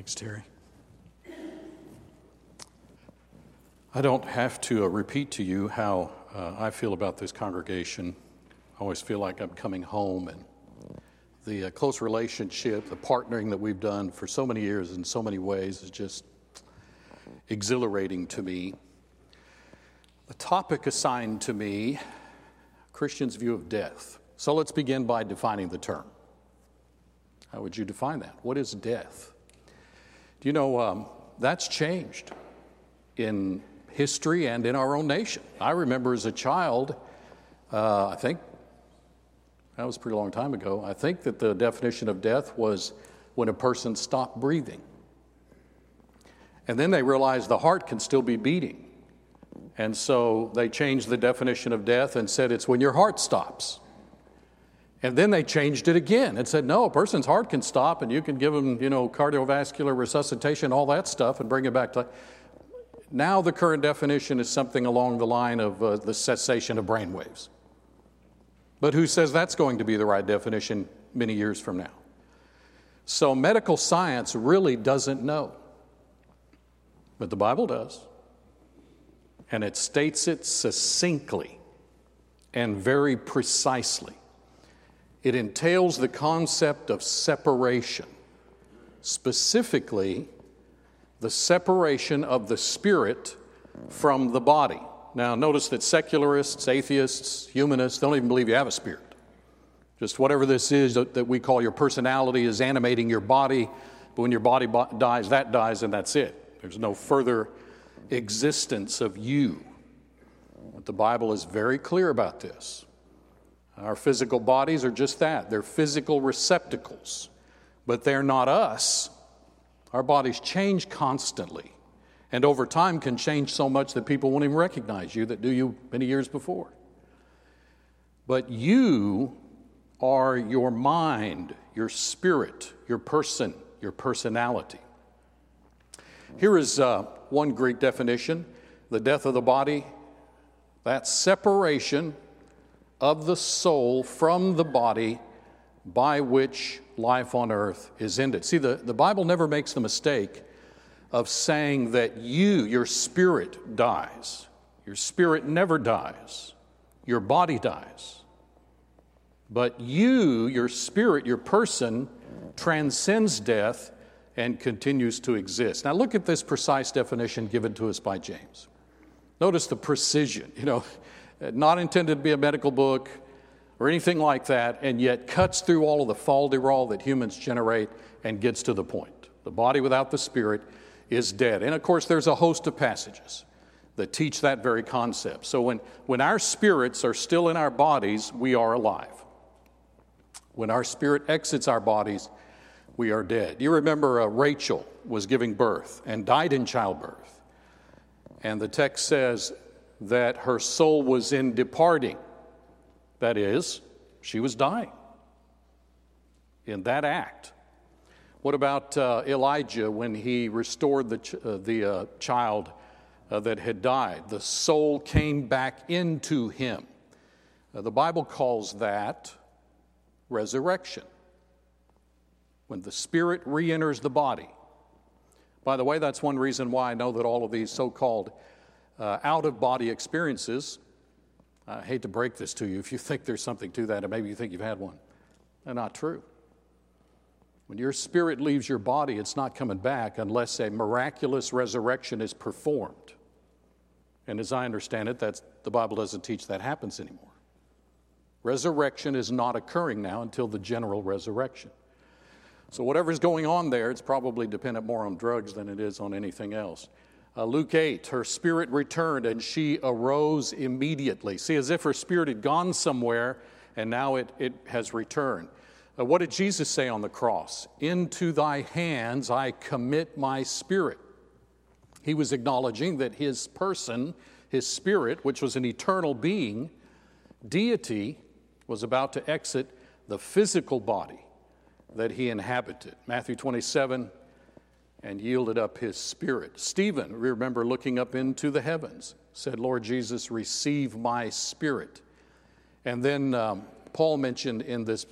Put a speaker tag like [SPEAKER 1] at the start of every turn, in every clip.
[SPEAKER 1] Thanks, Terry. I don't have to uh, repeat to you how uh, I feel about this congregation. I always feel like I'm coming home, and the uh, close relationship, the partnering that we've done for so many years in so many ways is just exhilarating to me. The topic assigned to me Christian's view of death. So let's begin by defining the term. How would you define that? What is death? Do you know um, that's changed in history and in our own nation? I remember as a child, uh, I think that was a pretty long time ago. I think that the definition of death was when a person stopped breathing. And then they realized the heart can still be beating. And so they changed the definition of death and said it's when your heart stops. And then they changed it again and said, no, a person's heart can stop and you can give them, you know, cardiovascular resuscitation, all that stuff, and bring it back to. life. Now the current definition is something along the line of uh, the cessation of brain waves. But who says that's going to be the right definition many years from now? So medical science really doesn't know. But the Bible does. And it states it succinctly and very precisely. It entails the concept of separation, specifically, the separation of the spirit from the body. Now, notice that secularists, atheists, humanists don't even believe you have a spirit. Just whatever this is that we call your personality is animating your body, but when your body dies, that dies and that's it. There's no further existence of you. But the Bible is very clear about this. Our physical bodies are just that they're physical receptacles, but they're not us. Our bodies change constantly, and over time can change so much that people won't even recognize you that do you many years before. But you are your mind, your spirit, your person, your personality. Here is uh, one Greek definition the death of the body, that separation of the soul from the body by which life on earth is ended. See, the, the Bible never makes the mistake of saying that you, your spirit, dies. Your spirit never dies, your body dies. But you, your spirit, your person, transcends death and continues to exist. Now, look at this precise definition given to us by James. Notice the precision. You know, not intended to be a medical book or anything like that, and yet cuts through all of the fol-de-rol that humans generate and gets to the point. The body without the spirit is dead. And of course, there's a host of passages that teach that very concept. So when, when our spirits are still in our bodies, we are alive. When our spirit exits our bodies, we are dead. You remember uh, Rachel was giving birth and died in childbirth. And the text says that her soul was in departing. That is, she was dying in that act. What about uh, Elijah when he restored the, ch- uh, the uh, child uh, that had died? The soul came back into him. Uh, the Bible calls that resurrection. When the spirit re enters the body. By the way, that's one reason why I know that all of these so called uh, out of body experiences. I hate to break this to you if you think there's something to that, or maybe you think you've had one. They're not true. When your spirit leaves your body, it's not coming back unless a miraculous resurrection is performed. And as I understand it, that's, the Bible doesn't teach that happens anymore. Resurrection is not occurring now until the general resurrection. So, whatever's going on there, it's probably dependent more on drugs than it is on anything else. Uh, Luke 8, her spirit returned and she arose immediately. See, as if her spirit had gone somewhere and now it, it has returned. Uh, what did Jesus say on the cross? Into thy hands I commit my spirit. He was acknowledging that his person, his spirit, which was an eternal being, deity, was about to exit the physical body that he inhabited. Matthew 27, and yielded up his spirit. Stephen, remember looking up into the heavens, said, Lord Jesus, receive my spirit. And then um, Paul mentioned in this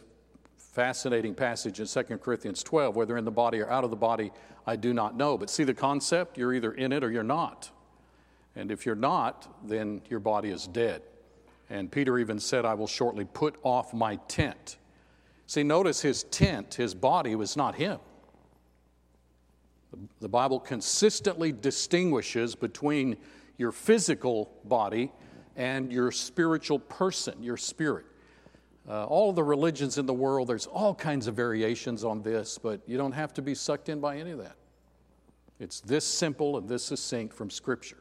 [SPEAKER 1] Fascinating passage in 2 Corinthians 12. Whether in the body or out of the body, I do not know. But see the concept? You're either in it or you're not. And if you're not, then your body is dead. And Peter even said, I will shortly put off my tent. See, notice his tent, his body, was not him. The Bible consistently distinguishes between your physical body and your spiritual person, your spirit. Uh, all of the religions in the world, there's all kinds of variations on this, but you don't have to be sucked in by any of that. It's this simple and this succinct from Scripture.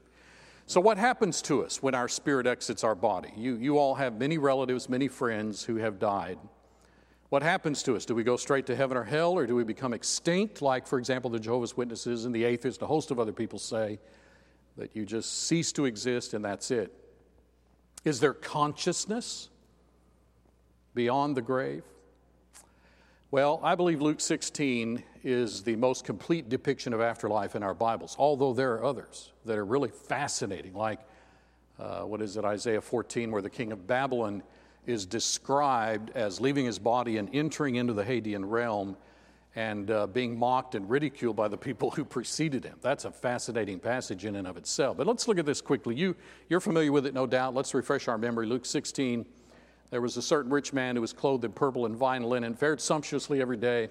[SPEAKER 1] So, what happens to us when our spirit exits our body? You, you all have many relatives, many friends who have died. What happens to us? Do we go straight to heaven or hell, or do we become extinct, like, for example, the Jehovah's Witnesses and the atheists, a host of other people say, that you just cease to exist and that's it? Is there consciousness beyond the grave? Well, I believe Luke 16 is the most complete depiction of afterlife in our Bibles, although there are others that are really fascinating, like uh, what is it, Isaiah 14, where the king of Babylon is described as leaving his body and entering into the Hadean realm and uh, being mocked and ridiculed by the people who preceded him. That's a fascinating passage in and of itself. But let's look at this quickly. You, you're familiar with it, no doubt. Let's refresh our memory. Luke 16 there was a certain rich man who was clothed in purple and fine linen, fared sumptuously every day.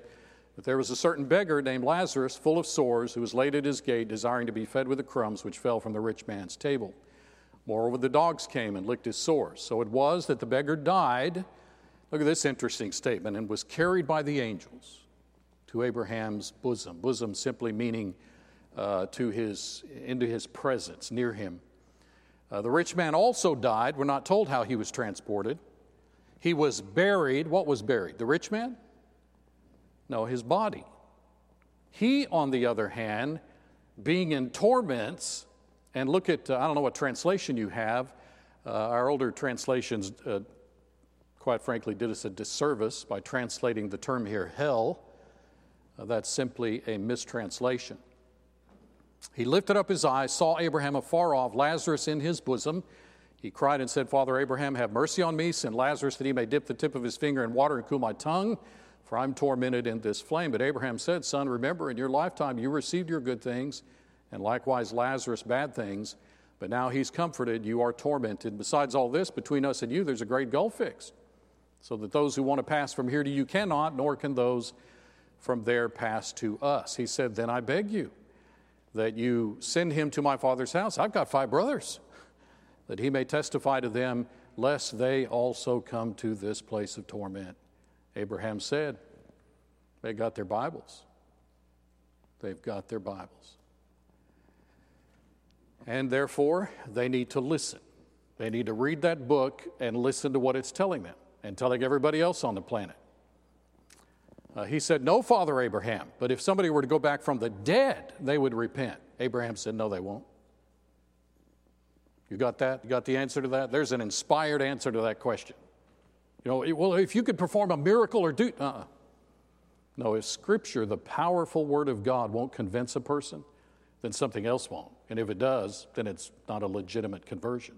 [SPEAKER 1] But there was a certain beggar named Lazarus, full of sores, who was laid at his gate, desiring to be fed with the crumbs which fell from the rich man's table. Moreover, the dogs came and licked his sores. So it was that the beggar died. Look at this interesting statement and was carried by the angels to Abraham's bosom. Bosom simply meaning uh, to his, into his presence, near him. Uh, the rich man also died. We're not told how he was transported. He was buried. What was buried? The rich man? No, his body. He, on the other hand, being in torments, and look at, uh, I don't know what translation you have. Uh, our older translations, uh, quite frankly, did us a disservice by translating the term here hell. Uh, that's simply a mistranslation. He lifted up his eyes, saw Abraham afar off, Lazarus in his bosom. He cried and said, Father Abraham, have mercy on me, send Lazarus that he may dip the tip of his finger in water and cool my tongue, for I'm tormented in this flame. But Abraham said, Son, remember in your lifetime you received your good things, and likewise Lazarus bad things. But now he's comforted, you are tormented. Besides all this, between us and you, there's a great gulf fixed, so that those who want to pass from here to you cannot, nor can those from there pass to us. He said, Then I beg you that you send him to my father's house. I've got five brothers that he may testify to them, lest they also come to this place of torment. Abraham said, They got their Bibles. They've got their Bibles. And therefore, they need to listen. They need to read that book and listen to what it's telling them and telling everybody else on the planet. Uh, he said, No, Father Abraham, but if somebody were to go back from the dead, they would repent. Abraham said, No, they won't. You got that? You got the answer to that? There's an inspired answer to that question. You know, well, if you could perform a miracle or do, uh-uh. No, if Scripture, the powerful Word of God, won't convince a person, then something else won't. And if it does, then it's not a legitimate conversion.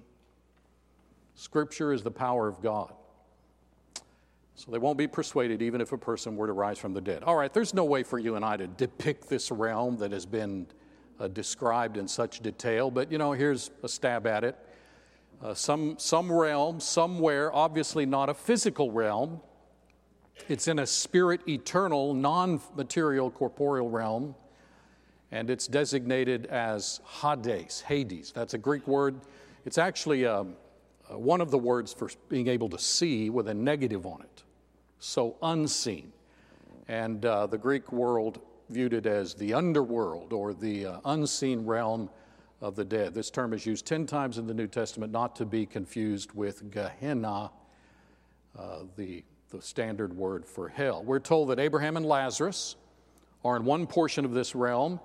[SPEAKER 1] Scripture is the power of God. So they won't be persuaded even if a person were to rise from the dead. All right, there's no way for you and I to depict this realm that has been uh, described in such detail, but you know, here's a stab at it. Uh, some, some realm, somewhere, obviously not a physical realm. It's in a spirit eternal, non material, corporeal realm, and it's designated as Hades, Hades. That's a Greek word. It's actually um, uh, one of the words for being able to see with a negative on it. So unseen. And uh, the Greek world viewed it as the underworld or the uh, unseen realm of the dead. This term is used 10 times in the New Testament, not to be confused with Gehenna, uh, the, the standard word for hell. We're told that Abraham and Lazarus are in one portion of this realm,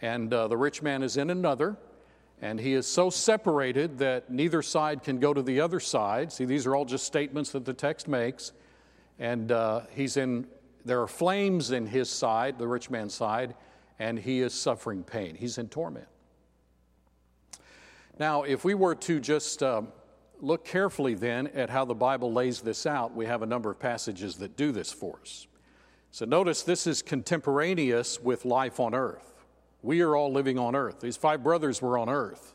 [SPEAKER 1] and uh, the rich man is in another. And he is so separated that neither side can go to the other side. See, these are all just statements that the text makes. And uh, he's in there are flames in his side, the rich man's side, and he is suffering pain. He's in torment. Now, if we were to just uh, look carefully then at how the Bible lays this out. We have a number of passages that do this for us. So notice this is contemporaneous with life on earth. We are all living on earth. These five brothers were on earth.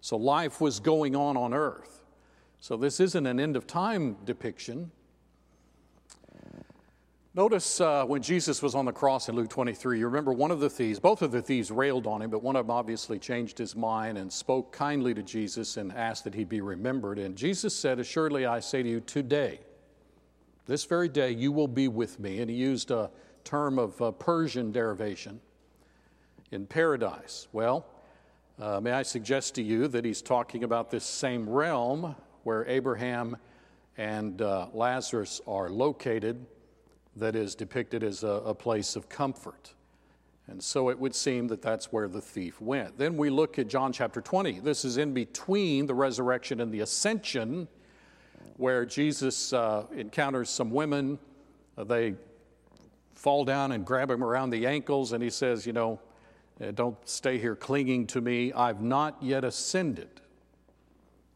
[SPEAKER 1] So life was going on on earth. So this isn't an end of time depiction. Notice uh, when Jesus was on the cross in Luke 23, you remember one of the thieves, both of the thieves railed on him, but one of them obviously changed his mind and spoke kindly to Jesus and asked that he be remembered. And Jesus said, Assuredly, I say to you, today, this very day, you will be with me. And he used a term of uh, Persian derivation in paradise. Well, uh, may I suggest to you that he's talking about this same realm where Abraham and uh, Lazarus are located that is depicted as a, a place of comfort. And so it would seem that that's where the thief went. Then we look at John chapter 20. This is in between the resurrection and the ascension, where Jesus uh, encounters some women. Uh, they fall down and grab him around the ankles, and he says, You know, uh, don't stay here clinging to me. I've not yet ascended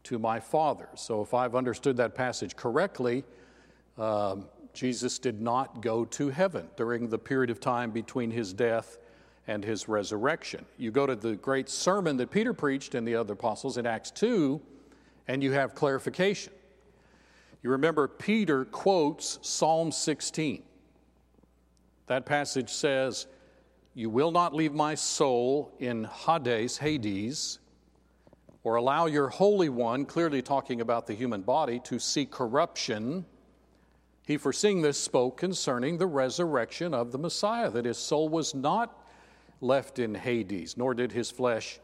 [SPEAKER 1] to my Father. So if I've understood that passage correctly, um, Jesus did not go to heaven during the period of time between his death and his resurrection. You go to the great sermon that Peter preached and the other apostles in Acts 2, and you have clarification. You remember Peter quotes Psalm 16. That passage says, You will not leave my soul in Hades, Hades, or allow your Holy One, clearly talking about the human body, to see corruption he, foreseeing this, spoke concerning the resurrection of the Messiah, that his soul was not left in Hades, nor did his flesh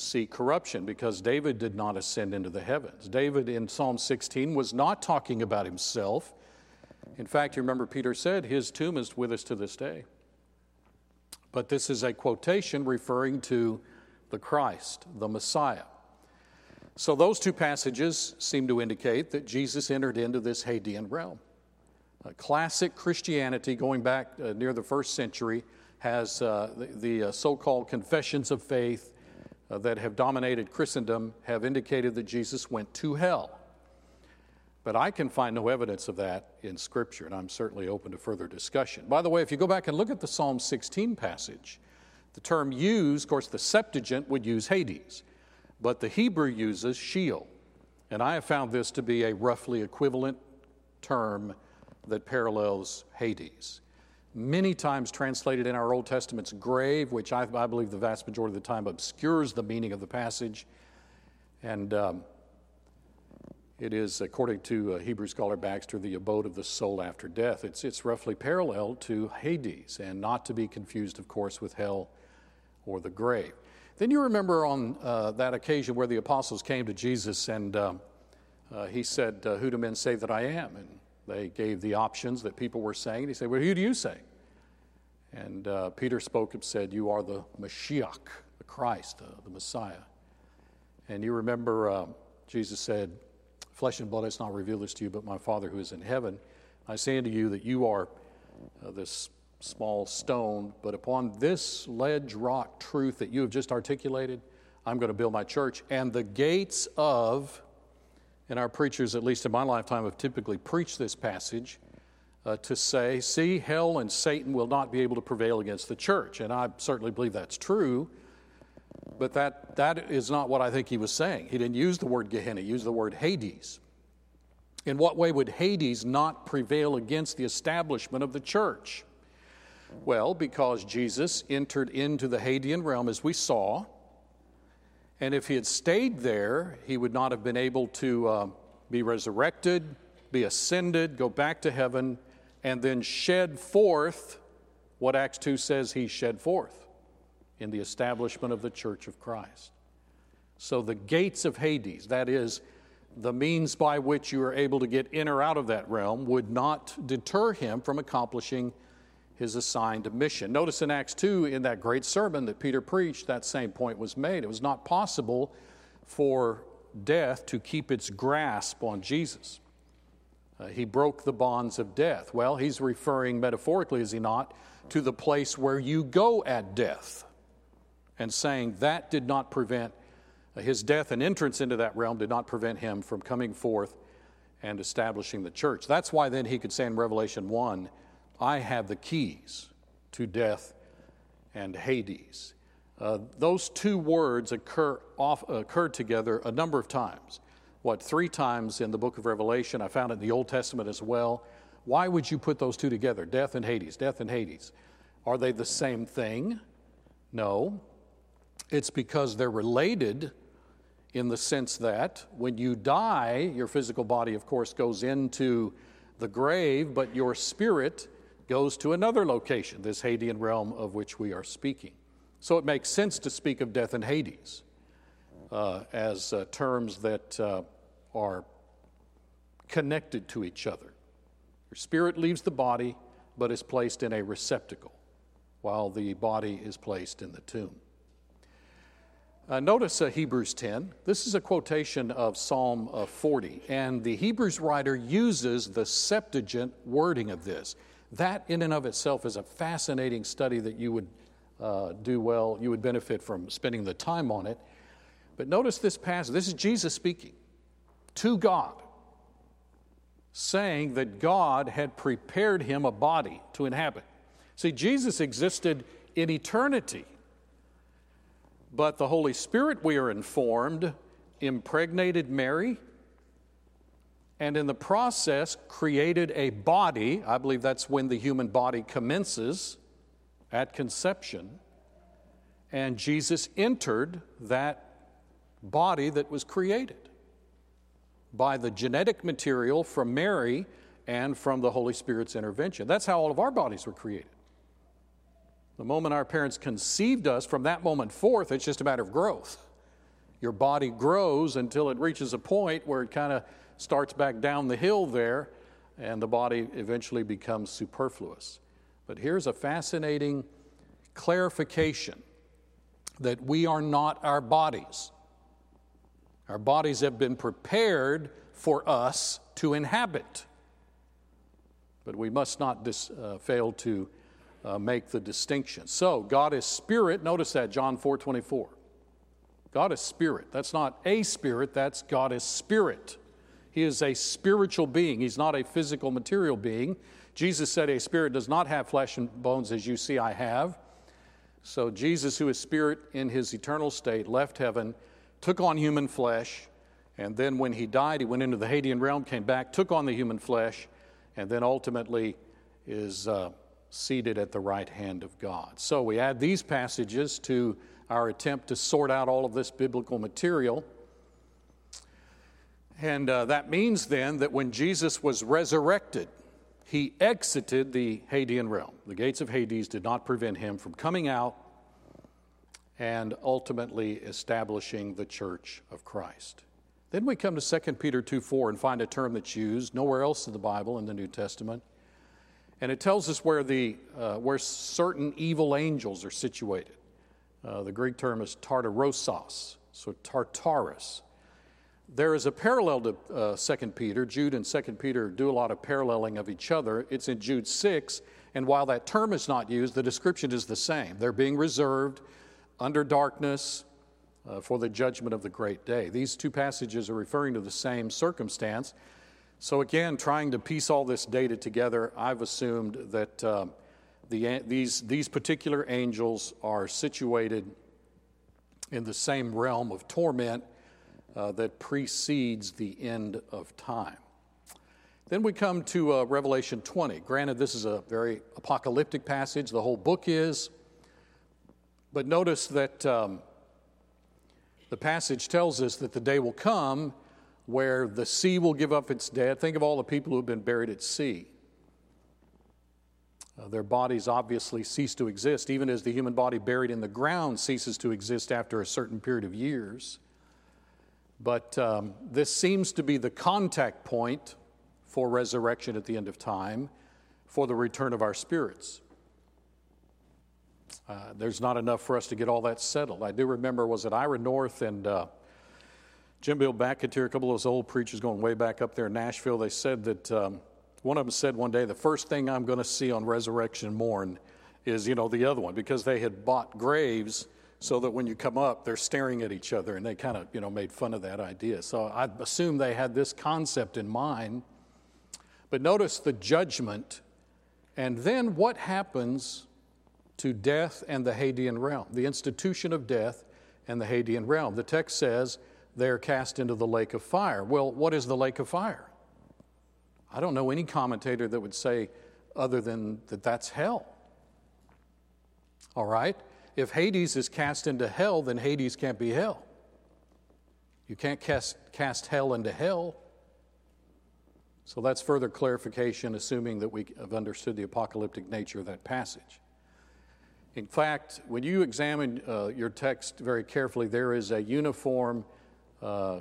[SPEAKER 1] see corruption, because David did not ascend into the heavens. David in Psalm 16 was not talking about himself. In fact, you remember Peter said, His tomb is with us to this day. But this is a quotation referring to the Christ, the Messiah. So those two passages seem to indicate that Jesus entered into this Hadean realm. Classic Christianity, going back uh, near the first century, has uh, the, the uh, so called confessions of faith uh, that have dominated Christendom have indicated that Jesus went to hell. But I can find no evidence of that in Scripture, and I'm certainly open to further discussion. By the way, if you go back and look at the Psalm 16 passage, the term used, of course, the Septuagint would use Hades, but the Hebrew uses Sheol. And I have found this to be a roughly equivalent term that parallels Hades. Many times translated in our Old Testament's grave, which I, I believe the vast majority of the time obscures the meaning of the passage. And um, it is, according to uh, Hebrew scholar Baxter, the abode of the soul after death. It's, it's roughly parallel to Hades, and not to be confused, of course, with hell or the grave. Then you remember on uh, that occasion where the apostles came to Jesus and um, uh, he said, uh, Who do men say that I am? And they gave the options that people were saying. He said, Well, who do you say? And uh, Peter spoke and said, You are the Mashiach, the Christ, uh, the Messiah. And you remember uh, Jesus said, Flesh and blood has not revealed this to you, but my Father who is in heaven. I say unto you that you are uh, this small stone, but upon this ledge rock truth that you have just articulated, I'm going to build my church, and the gates of and our preachers, at least in my lifetime, have typically preached this passage uh, to say, see, hell and Satan will not be able to prevail against the church. And I certainly believe that's true, but that, that is not what I think he was saying. He didn't use the word Gehenna, he used the word Hades. In what way would Hades not prevail against the establishment of the church? Well, because Jesus entered into the Hadean realm, as we saw, and if he had stayed there, he would not have been able to uh, be resurrected, be ascended, go back to heaven, and then shed forth what Acts 2 says he shed forth in the establishment of the church of Christ. So the gates of Hades, that is, the means by which you are able to get in or out of that realm, would not deter him from accomplishing his assigned mission. Notice in Acts 2, in that great sermon that Peter preached, that same point was made. It was not possible for death to keep its grasp on Jesus. Uh, he broke the bonds of death. Well, he's referring metaphorically, is he not, to the place where you go at death, and saying that did not prevent his death and entrance into that realm did not prevent him from coming forth and establishing the church. That's why then he could say in Revelation 1, I have the keys to death and Hades. Uh, those two words occur off, occurred together a number of times. What, three times in the book of Revelation? I found it in the Old Testament as well. Why would you put those two together? Death and Hades, death and Hades. Are they the same thing? No. It's because they're related in the sense that when you die, your physical body, of course, goes into the grave, but your spirit goes to another location, this Hadean realm of which we are speaking. So it makes sense to speak of death and Hades uh, as uh, terms that uh, are connected to each other. Your spirit leaves the body, but is placed in a receptacle, while the body is placed in the tomb. Uh, notice uh, Hebrews 10. This is a quotation of Psalm uh, 40, and the Hebrews writer uses the Septuagint wording of this. That, in and of itself, is a fascinating study that you would uh, do well, you would benefit from spending the time on it. But notice this passage. This is Jesus speaking to God, saying that God had prepared him a body to inhabit. See, Jesus existed in eternity. But the Holy Spirit, we are informed, impregnated Mary and in the process created a body. I believe that's when the human body commences at conception. And Jesus entered that body that was created by the genetic material from Mary and from the Holy Spirit's intervention. That's how all of our bodies were created. The moment our parents conceived us, from that moment forth, it's just a matter of growth. Your body grows until it reaches a point where it kind of starts back down the hill there, and the body eventually becomes superfluous. But here's a fascinating clarification that we are not our bodies. Our bodies have been prepared for us to inhabit. But we must not dis, uh, fail to uh, make the distinction. So, God is spirit. Notice that, John 4 24. God is spirit. That's not a spirit, that's God is spirit. He is a spiritual being, he's not a physical, material being. Jesus said, A spirit does not have flesh and bones as you see I have. So, Jesus, who is spirit in his eternal state, left heaven, took on human flesh, and then when he died, he went into the Hadean realm, came back, took on the human flesh, and then ultimately is uh, seated at the right hand of God. So we add these passages to our attempt to sort out all of this biblical material. And uh, that means then that when Jesus was resurrected, he exited the Hadean realm. The gates of Hades did not prevent him from coming out and ultimately establishing the church of Christ. Then we come to 2 Peter 2 4 and find a term that's used nowhere else in the Bible in the New Testament. And it tells us where, the, uh, where certain evil angels are situated. Uh, the Greek term is tartarosos, so Tartarus. There is a parallel to uh, 2 Peter. Jude and 2 Peter do a lot of paralleling of each other. It's in Jude 6, and while that term is not used, the description is the same. They're being reserved under darkness uh, for the judgment of the great day. These two passages are referring to the same circumstance. So, again, trying to piece all this data together, I've assumed that uh, the, these, these particular angels are situated in the same realm of torment uh, that precedes the end of time. Then we come to uh, Revelation 20. Granted, this is a very apocalyptic passage, the whole book is. But notice that um, the passage tells us that the day will come where the sea will give up its dead. Think of all the people who have been buried at sea. Uh, their bodies obviously cease to exist, even as the human body buried in the ground ceases to exist after a certain period of years. But um, this seems to be the contact point for resurrection at the end of time, for the return of our spirits. Uh, there's not enough for us to get all that settled. I do remember, was it Ira North and uh, Jim Bill McInteer, a couple of those old preachers going way back up there in Nashville, they said that um, one of them said one day, the first thing I'm going to see on resurrection morn is, you know, the other one, because they had bought graves so that when you come up, they're staring at each other, and they kind of, you know, made fun of that idea. So I assume they had this concept in mind. But notice the judgment, and then what happens to death and the Hadean realm, the institution of death and the Hadean realm. The text says they're cast into the lake of fire. Well, what is the lake of fire? I don't know any commentator that would say other than that that's hell. All right? If Hades is cast into hell, then Hades can't be hell. You can't cast, cast hell into hell. So that's further clarification, assuming that we have understood the apocalyptic nature of that passage. In fact, when you examine uh, your text very carefully, there is a uniform uh,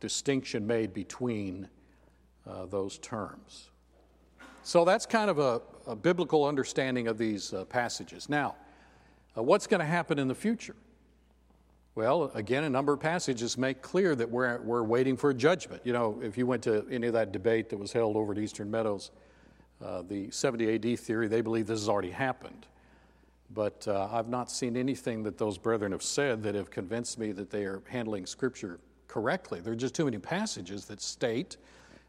[SPEAKER 1] distinction made between uh, those terms. So that's kind of a, a biblical understanding of these uh, passages. Now, uh, what's going to happen in the future? Well, again, a number of passages make clear that we're, we're waiting for a judgment. You know, if you went to any of that debate that was held over at Eastern Meadows, uh, the 70 AD theory, they believe this has already happened. But uh, I've not seen anything that those brethren have said that have convinced me that they are handling Scripture correctly. There are just too many passages that state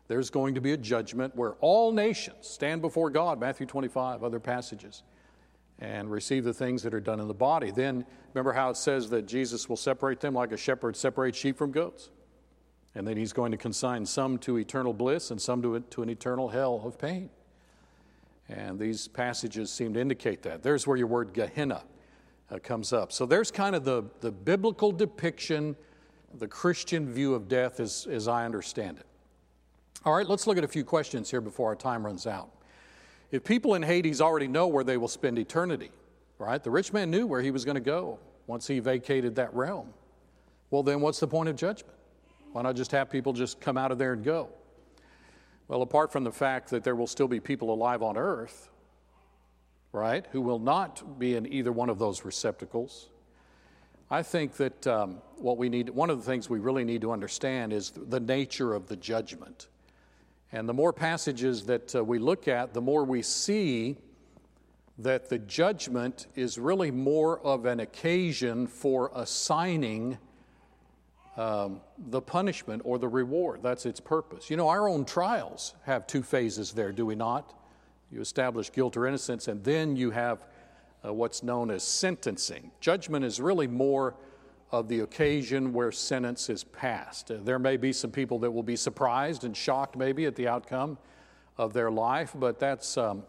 [SPEAKER 1] there's going to be a judgment where all nations stand before God, Matthew 25, other passages and receive the things that are done in the body. Then remember how it says that Jesus will separate them like a shepherd separates sheep from goats. And then he's going to consign some to eternal bliss and some to, to an eternal hell of pain. And these passages seem to indicate that. There's where your word Gehenna uh, comes up. So there's kind of the, the biblical depiction, the Christian view of death as, as I understand it. All right, let's look at a few questions here before our time runs out. If people in Hades already know where they will spend eternity, right? The rich man knew where he was going to go once he vacated that realm. Well, then what's the point of judgment? Why not just have people just come out of there and go? Well, apart from the fact that there will still be people alive on earth, right, who will not be in either one of those receptacles, I think that um, what we need, one of the things we really need to understand is the nature of the judgment. And the more passages that uh, we look at, the more we see that the judgment is really more of an occasion for assigning um, the punishment or the reward. That's its purpose. You know, our own trials have two phases there, do we not? You establish guilt or innocence, and then you have uh, what's known as sentencing. Judgment is really more of the occasion where sentence is passed. Uh, there may be some people that will be surprised and shocked, maybe, at the outcome of their life, but that's um,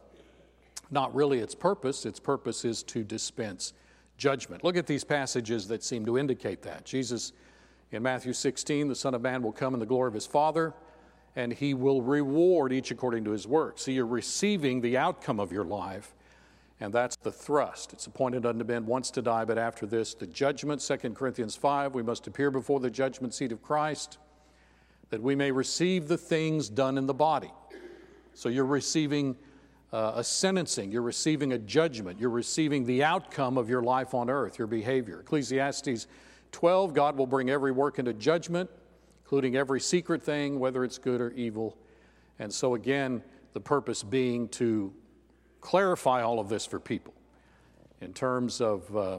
[SPEAKER 1] not really its purpose. Its purpose is to dispense judgment. Look at these passages that seem to indicate that. Jesus, in Matthew 16, the Son of Man will come in the glory of his Father, and he will reward each according to his work. So you're receiving the outcome of your life and that's the thrust. It's appointed unto men once to die, but after this, the judgment. 2 Corinthians 5, we must appear before the judgment seat of Christ that we may receive the things done in the body. So you're receiving uh, a sentencing, you're receiving a judgment, you're receiving the outcome of your life on earth, your behavior. Ecclesiastes 12, God will bring every work into judgment, including every secret thing, whether it's good or evil. And so, again, the purpose being to clarify all of this for people in terms of uh,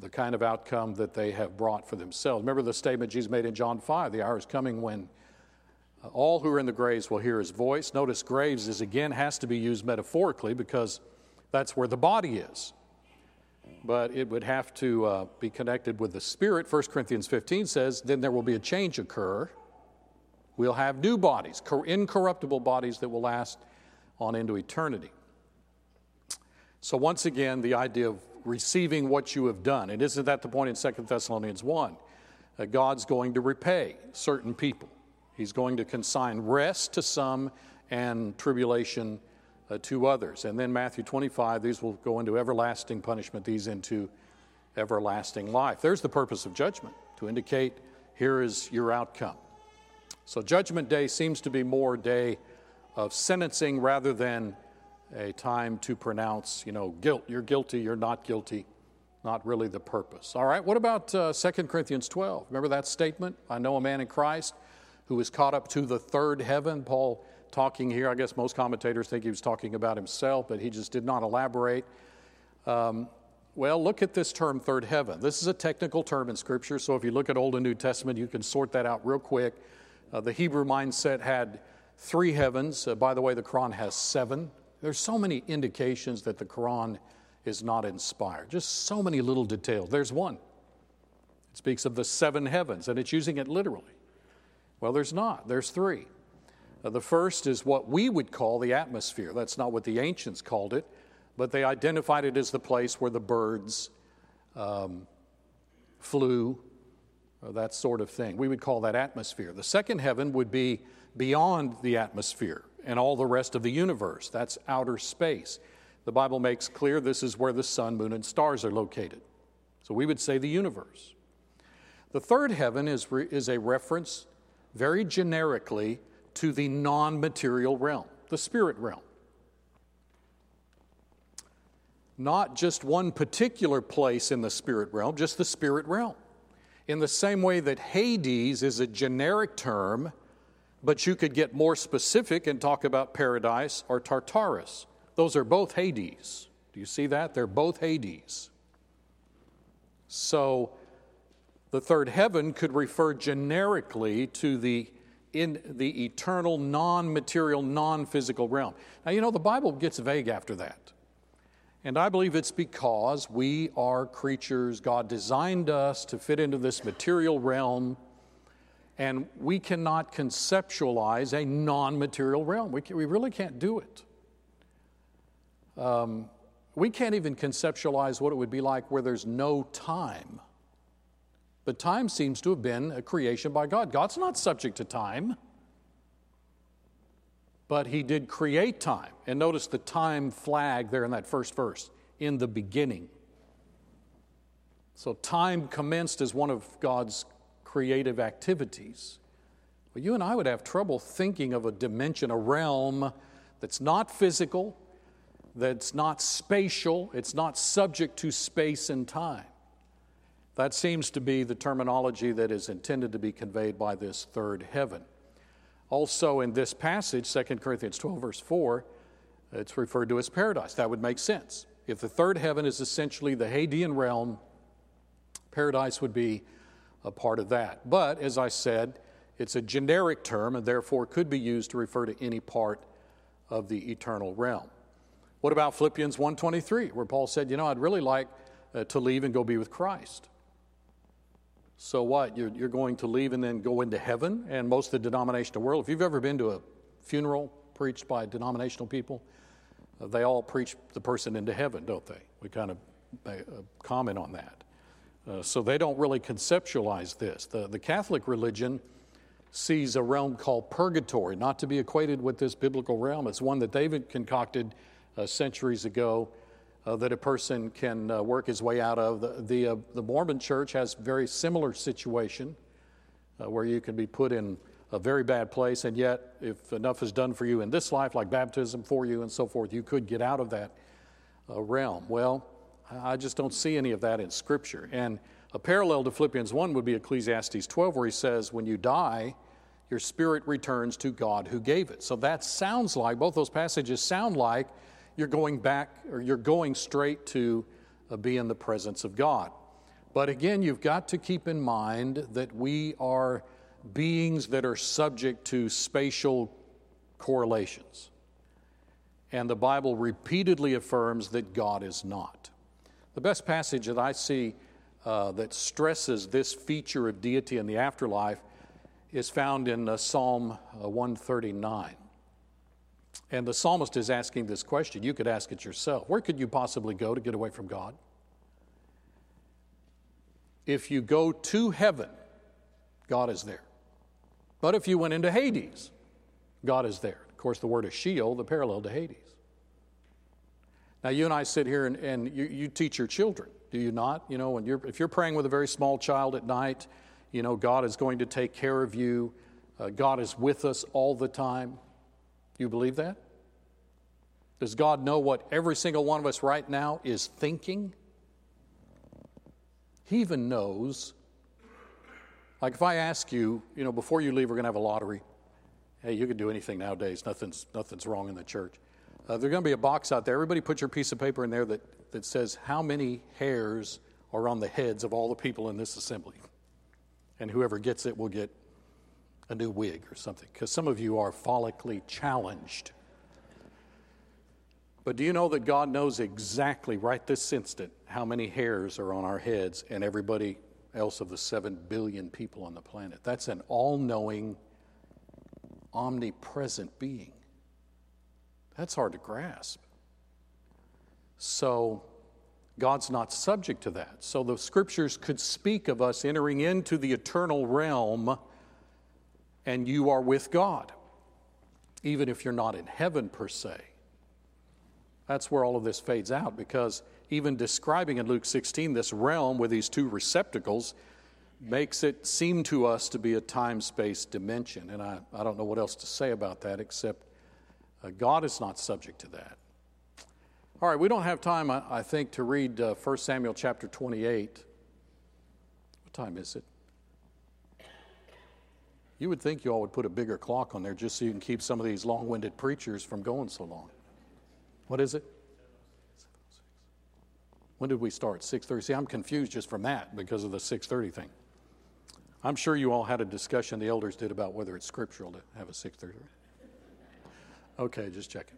[SPEAKER 1] the kind of outcome that they have brought for themselves. Remember the statement Jesus made in John 5 the hour is coming when uh, all who are in the graves will hear his voice. Notice graves is again has to be used metaphorically because that's where the body is. But it would have to uh, be connected with the spirit. 1 Corinthians 15 says, then there will be a change occur. We'll have new bodies, incorruptible bodies that will last on into eternity. So, once again, the idea of receiving what you have done. And isn't that the point in 2 Thessalonians 1? Uh, God's going to repay certain people. He's going to consign rest to some and tribulation uh, to others. And then Matthew 25, these will go into everlasting punishment, these into everlasting life. There's the purpose of judgment, to indicate here is your outcome. So, Judgment Day seems to be more a day of sentencing rather than a time to pronounce, you know, guilt. You're guilty, you're not guilty. Not really the purpose. All right, what about uh, 2 Corinthians 12? Remember that statement? I know a man in Christ who was caught up to the third heaven. Paul talking here, I guess most commentators think he was talking about himself, but he just did not elaborate. Um, Well, look at this term, third heaven. This is a technical term in Scripture, so if you look at Old and New Testament, you can sort that out real quick. Uh, the Hebrew mindset had three heavens. Uh, by the way, the Quran has seven. There's so many indications that the Quran is not inspired, just so many little details. There's one. It speaks of the seven heavens, and it's using it literally. Well, there's not, there's three. Uh, the first is what we would call the atmosphere. That's not what the ancients called it, but they identified it as the place where the birds um, flew, that sort of thing. We would call that atmosphere. The second heaven would be beyond the atmosphere and all the rest of the universe. That's outer space. The Bible makes clear this is where the sun, moon, and stars are located. So we would say the universe. The third heaven is, re- is a reference very generically to the non material realm, the spirit realm. Not just one particular place in the spirit realm, just the spirit realm. In the same way that Hades is a generic term, but you could get more specific and talk about paradise or Tartarus. Those are both Hades. Do you see that? They're both Hades. So the third heaven could refer generically to the in the eternal, non material, non physical realm. Now, you know, the Bible gets vague after that. And I believe it's because we are creatures. God designed us to fit into this material realm, and we cannot conceptualize a non material realm. We, can, we really can't do it. Um, we can't even conceptualize what it would be like where there's no time. But time seems to have been a creation by God. God's not subject to time, but He did create time. And notice the time flag there in that first verse in the beginning. So time commenced as one of God's creative activities. Well, you and I would have trouble thinking of a dimension, a realm that's not physical, that's not spatial, it's not subject to space and time. That seems to be the terminology that is intended to be conveyed by this third heaven. Also, in this passage, 2 Corinthians 12, verse 4, it's referred to as paradise. That would make sense. If the third heaven is essentially the Hadean realm, paradise would be a part of that. But, as I said, it's a generic term and therefore could be used to refer to any part of the eternal realm. What about Philippians 1:23 where Paul said, "You know, I'd really like uh, to leave and go be with Christ." So what? You're, you're going to leave and then go into heaven? And most of the denominational world, if you've ever been to a funeral preached by denominational people, uh, they all preach the person into heaven, don't they? We kind of uh, comment on that. Uh, so they don't really conceptualize this. The, the Catholic religion sees a realm called purgatory, not to be equated with this biblical realm. It's one that they've concocted uh, centuries ago uh, that a person can uh, work his way out of. The, the, uh, the, Mormon church has very similar situation uh, where you can be put in a very bad place, and yet, if enough is done for you in this life, like baptism for you and so forth, you could get out of that realm. Well, I just don't see any of that in Scripture. And a parallel to Philippians 1 would be Ecclesiastes 12, where he says, When you die, your spirit returns to God who gave it. So that sounds like, both those passages sound like you're going back or you're going straight to uh, be in the presence of God. But again, you've got to keep in mind that we are beings that are subject to spatial correlations. And the Bible repeatedly affirms that God is not. The best passage that I see uh, that stresses this feature of deity in the afterlife is found in uh, Psalm uh, 139. And the psalmist is asking this question. You could ask it yourself. Where could you possibly go to get away from God? If you go to heaven, God is there. But if you went into Hades, God is there. Of course, the word is Sheol, the parallel to Hades. Now, you and I sit here and, and you, you, teach your children, do you not? You know, when you're, if you're praying with a very small child at night, you know, God is going to take care of you. Uh, God is with us all the time. You believe that? Does God know what every single one of us right now is thinking? He even knows. Like if I ask you, you know, before you leave, we're going to have a lottery. Hey, you can do anything nowadays. Nothing's, nothing's wrong in the church. Uh, there's going to be a box out there. Everybody put your piece of paper in there that, that says how many hairs are on the heads of all the people in this assembly. And whoever gets it will get a new wig or something, because some of you are follically challenged. But do you know that God knows exactly right this instant how many hairs are on our heads and everybody else of the seven billion people on the planet? That's an all knowing, omnipresent being. That's hard to grasp. So, God's not subject to that. So, the scriptures could speak of us entering into the eternal realm and you are with God, even if you're not in heaven per se. That's where all of this fades out because even describing in Luke 16 this realm with these two receptacles makes it seem to us to be a time space dimension. And I, I don't know what else to say about that except uh, God is not subject to that. All right, we don't have time, I, I think, to read uh, 1 Samuel chapter 28. What time is it? You would think you all would put a bigger clock on there just so you can keep some of these long winded preachers from going so long. What is it? When did we start? 6:30. See, I'm confused just from that because of the 6:30 thing. I'm sure you all had a discussion the elders did about whether it's scriptural to have a 6:30. Okay, just checking.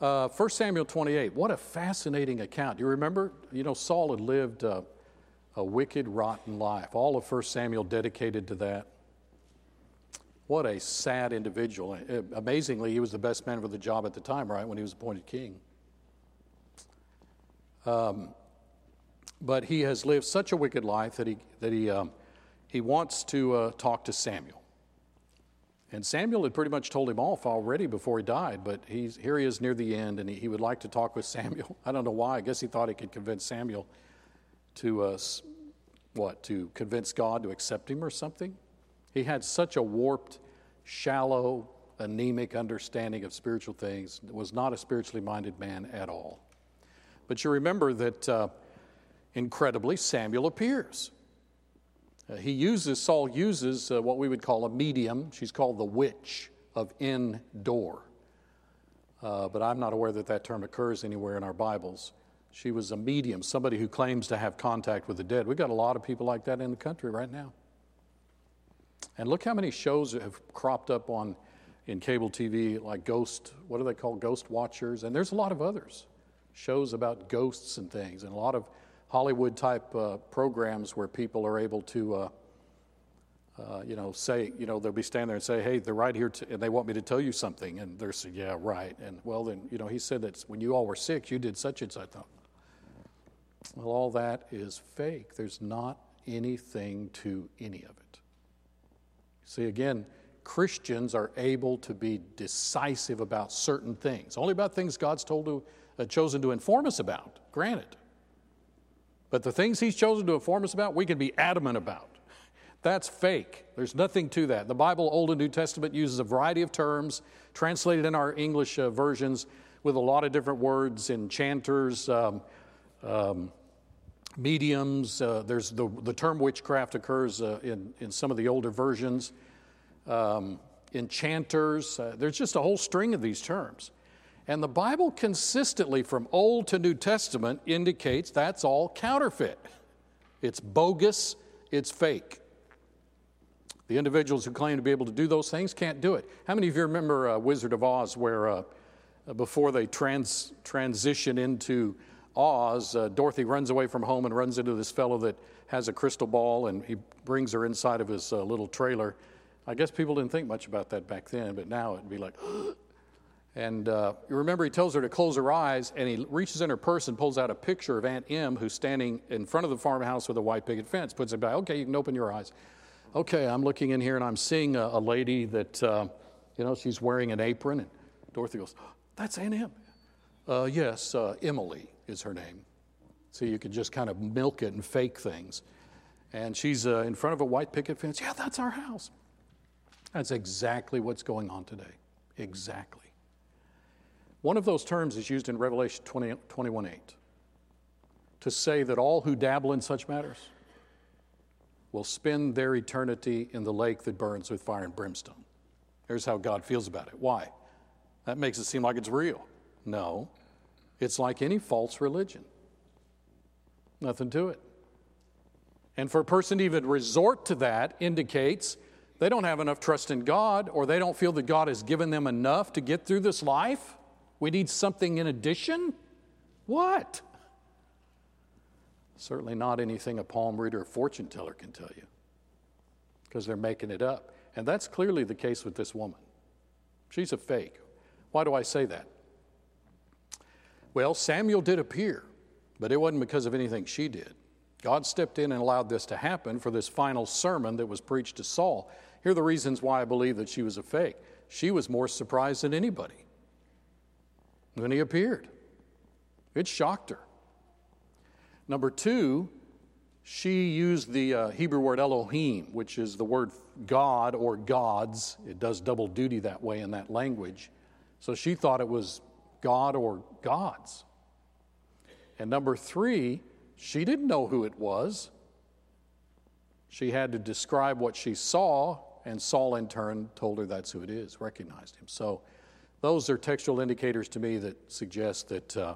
[SPEAKER 1] Uh, 1 Samuel 28. What a fascinating account. Do you remember? You know, Saul had lived uh, a wicked, rotten life. All of 1 Samuel dedicated to that. What a sad individual. Uh, amazingly, he was the best man for the job at the time, right, when he was appointed king. Um, but he has lived such a wicked life that he, that he, um, he wants to uh, talk to Samuel. And Samuel had pretty much told him off already before he died, but he's, here he is near the end, and he, he would like to talk with Samuel. I don't know why. I guess he thought he could convince Samuel to, uh, what, to convince God to accept him or something. He had such a warped, shallow, anemic understanding of spiritual things, was not a spiritually minded man at all. But you remember that uh, incredibly, Samuel appears. Uh, he uses, Saul uses uh, what we would call a medium. She's called the witch of Endor. Uh, but I'm not aware that that term occurs anywhere in our Bibles. She was a medium, somebody who claims to have contact with the dead. We've got a lot of people like that in the country right now. And look how many shows have cropped up on in cable TV, like Ghost, what do they call Ghost Watchers? And there's a lot of others, shows about ghosts and things, and a lot of Hollywood type uh, programs where people are able to, uh, uh, you know, say, you know, they'll be standing there and say, hey, they're right here, and they want me to tell you something. And they're saying, yeah, right. And well, then, you know, he said that when you all were sick, you did such and such. Well, all that is fake. There's not anything to any of it. See, again, Christians are able to be decisive about certain things, only about things God's told to, uh, chosen to inform us about, granted. But the things He's chosen to inform us about, we can be adamant about. That's fake. There's nothing to that. The Bible, Old and New Testament, uses a variety of terms translated in our English uh, versions with a lot of different words, enchanters, um, um, mediums. Uh, there's the, the term witchcraft occurs uh, in, in some of the older versions. Um, enchanters. Uh, there's just a whole string of these terms. And the Bible consistently, from Old to New Testament, indicates that's all counterfeit. It's bogus, it's fake. The individuals who claim to be able to do those things can't do it. How many of you remember uh, Wizard of Oz, where uh, before they trans- transition into Oz, uh, Dorothy runs away from home and runs into this fellow that has a crystal ball and he brings her inside of his uh, little trailer. I guess people didn't think much about that back then, but now it'd be like, and uh, you remember he tells her to close her eyes and he reaches in her purse and pulls out a picture of Aunt Em who's standing in front of the farmhouse with a white picket fence, puts it back, okay, you can open your eyes. Okay, I'm looking in here and I'm seeing a, a lady that, uh, you know, she's wearing an apron. And Dorothy goes, That's Aunt Em. Uh, yes, uh, Emily is her name. So you can just kind of milk it and fake things. And she's uh, in front of a white picket fence. Yeah, that's our house. That's exactly what's going on today. Exactly. One of those terms is used in Revelation 20, 21 8 to say that all who dabble in such matters will spend their eternity in the lake that burns with fire and brimstone. Here's how God feels about it. Why? That makes it seem like it's real. No, It's like any false religion. Nothing to it. And for a person to even resort to that indicates they don't have enough trust in God or they don't feel that God has given them enough to get through this life. We need something in addition? What? Certainly not anything a palm reader or fortune teller can tell you because they're making it up. And that's clearly the case with this woman. She's a fake. Why do I say that? Well, Samuel did appear, but it wasn't because of anything she did. God stepped in and allowed this to happen for this final sermon that was preached to Saul. Here are the reasons why I believe that she was a fake. She was more surprised than anybody when he appeared, it shocked her. Number two, she used the uh, Hebrew word Elohim, which is the word God or gods. It does double duty that way in that language. So she thought it was God or gods. And number three, she didn't know who it was. She had to describe what she saw, and Saul in turn told her that's who it is, recognized him. So those are textual indicators to me that suggest that uh,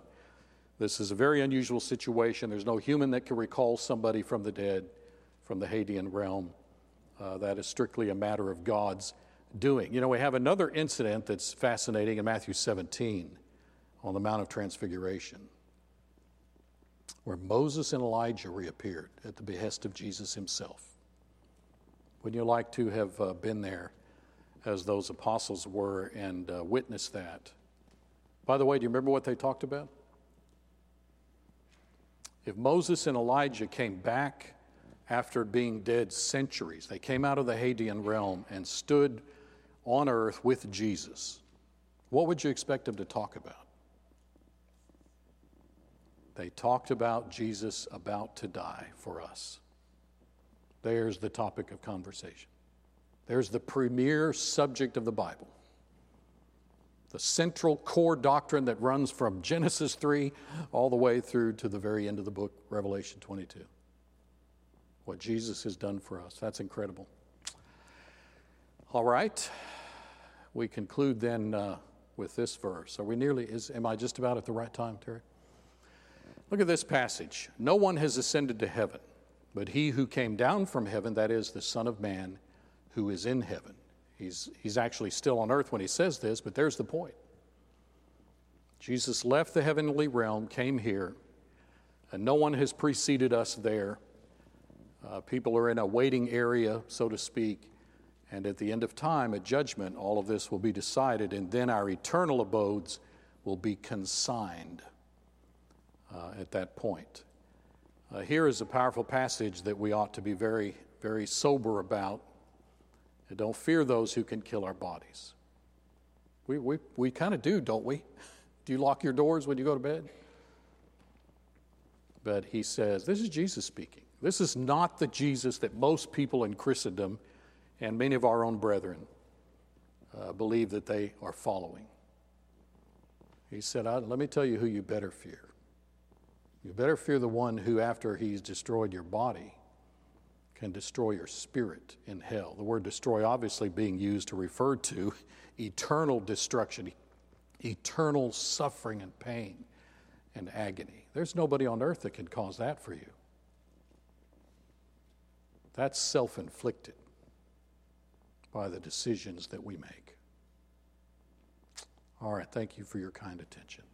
[SPEAKER 1] this is a very unusual situation. There's no human that can recall somebody from the dead, from the Hadean realm. Uh, that is strictly a matter of God's doing. You know, we have another incident that's fascinating in Matthew 17 on the Mount of Transfiguration, where Moses and Elijah reappeared at the behest of Jesus himself. Wouldn't you like to have uh, been there as those apostles were and uh, witnessed that? By the way, do you remember what they talked about? If Moses and Elijah came back after being dead centuries, they came out of the Hadean realm and stood on earth with Jesus, what would you expect them to talk about? They talked about Jesus about to die for us. There's the topic of conversation. There's the premier subject of the Bible the central core doctrine that runs from Genesis 3 all the way through to the very end of the book, Revelation 22. What Jesus has done for us. That's incredible. All right. We conclude then uh, with this verse. Are we nearly, is, am I just about at the right time, Terry? Look at this passage. No one has ascended to heaven, but he who came down from heaven, that is, the Son of Man who is in heaven. He's, he's actually still on earth when he says this, but there's the point. Jesus left the heavenly realm, came here, and no one has preceded us there. Uh, people are in a waiting area, so to speak, and at the end of time, at judgment, all of this will be decided, and then our eternal abodes will be consigned uh, at that point. Uh, here is a powerful passage that we ought to be very, very sober about and don't fear those who can kill our bodies. We, we, we kind of do, don't we? Do you lock your doors when you go to bed? But he says, this is Jesus speaking. This is not the Jesus that most people in Christendom and many of our own brethren uh, believe that they are following. He said, Let me tell you who you better fear. You better fear the one who, after he's destroyed your body, can destroy your spirit in hell. The word destroy obviously being used to refer to eternal destruction, eternal suffering and pain and agony. There's nobody on earth that can cause that for you. That's self inflicted by the decisions that we make. All right, thank you for your kind attention.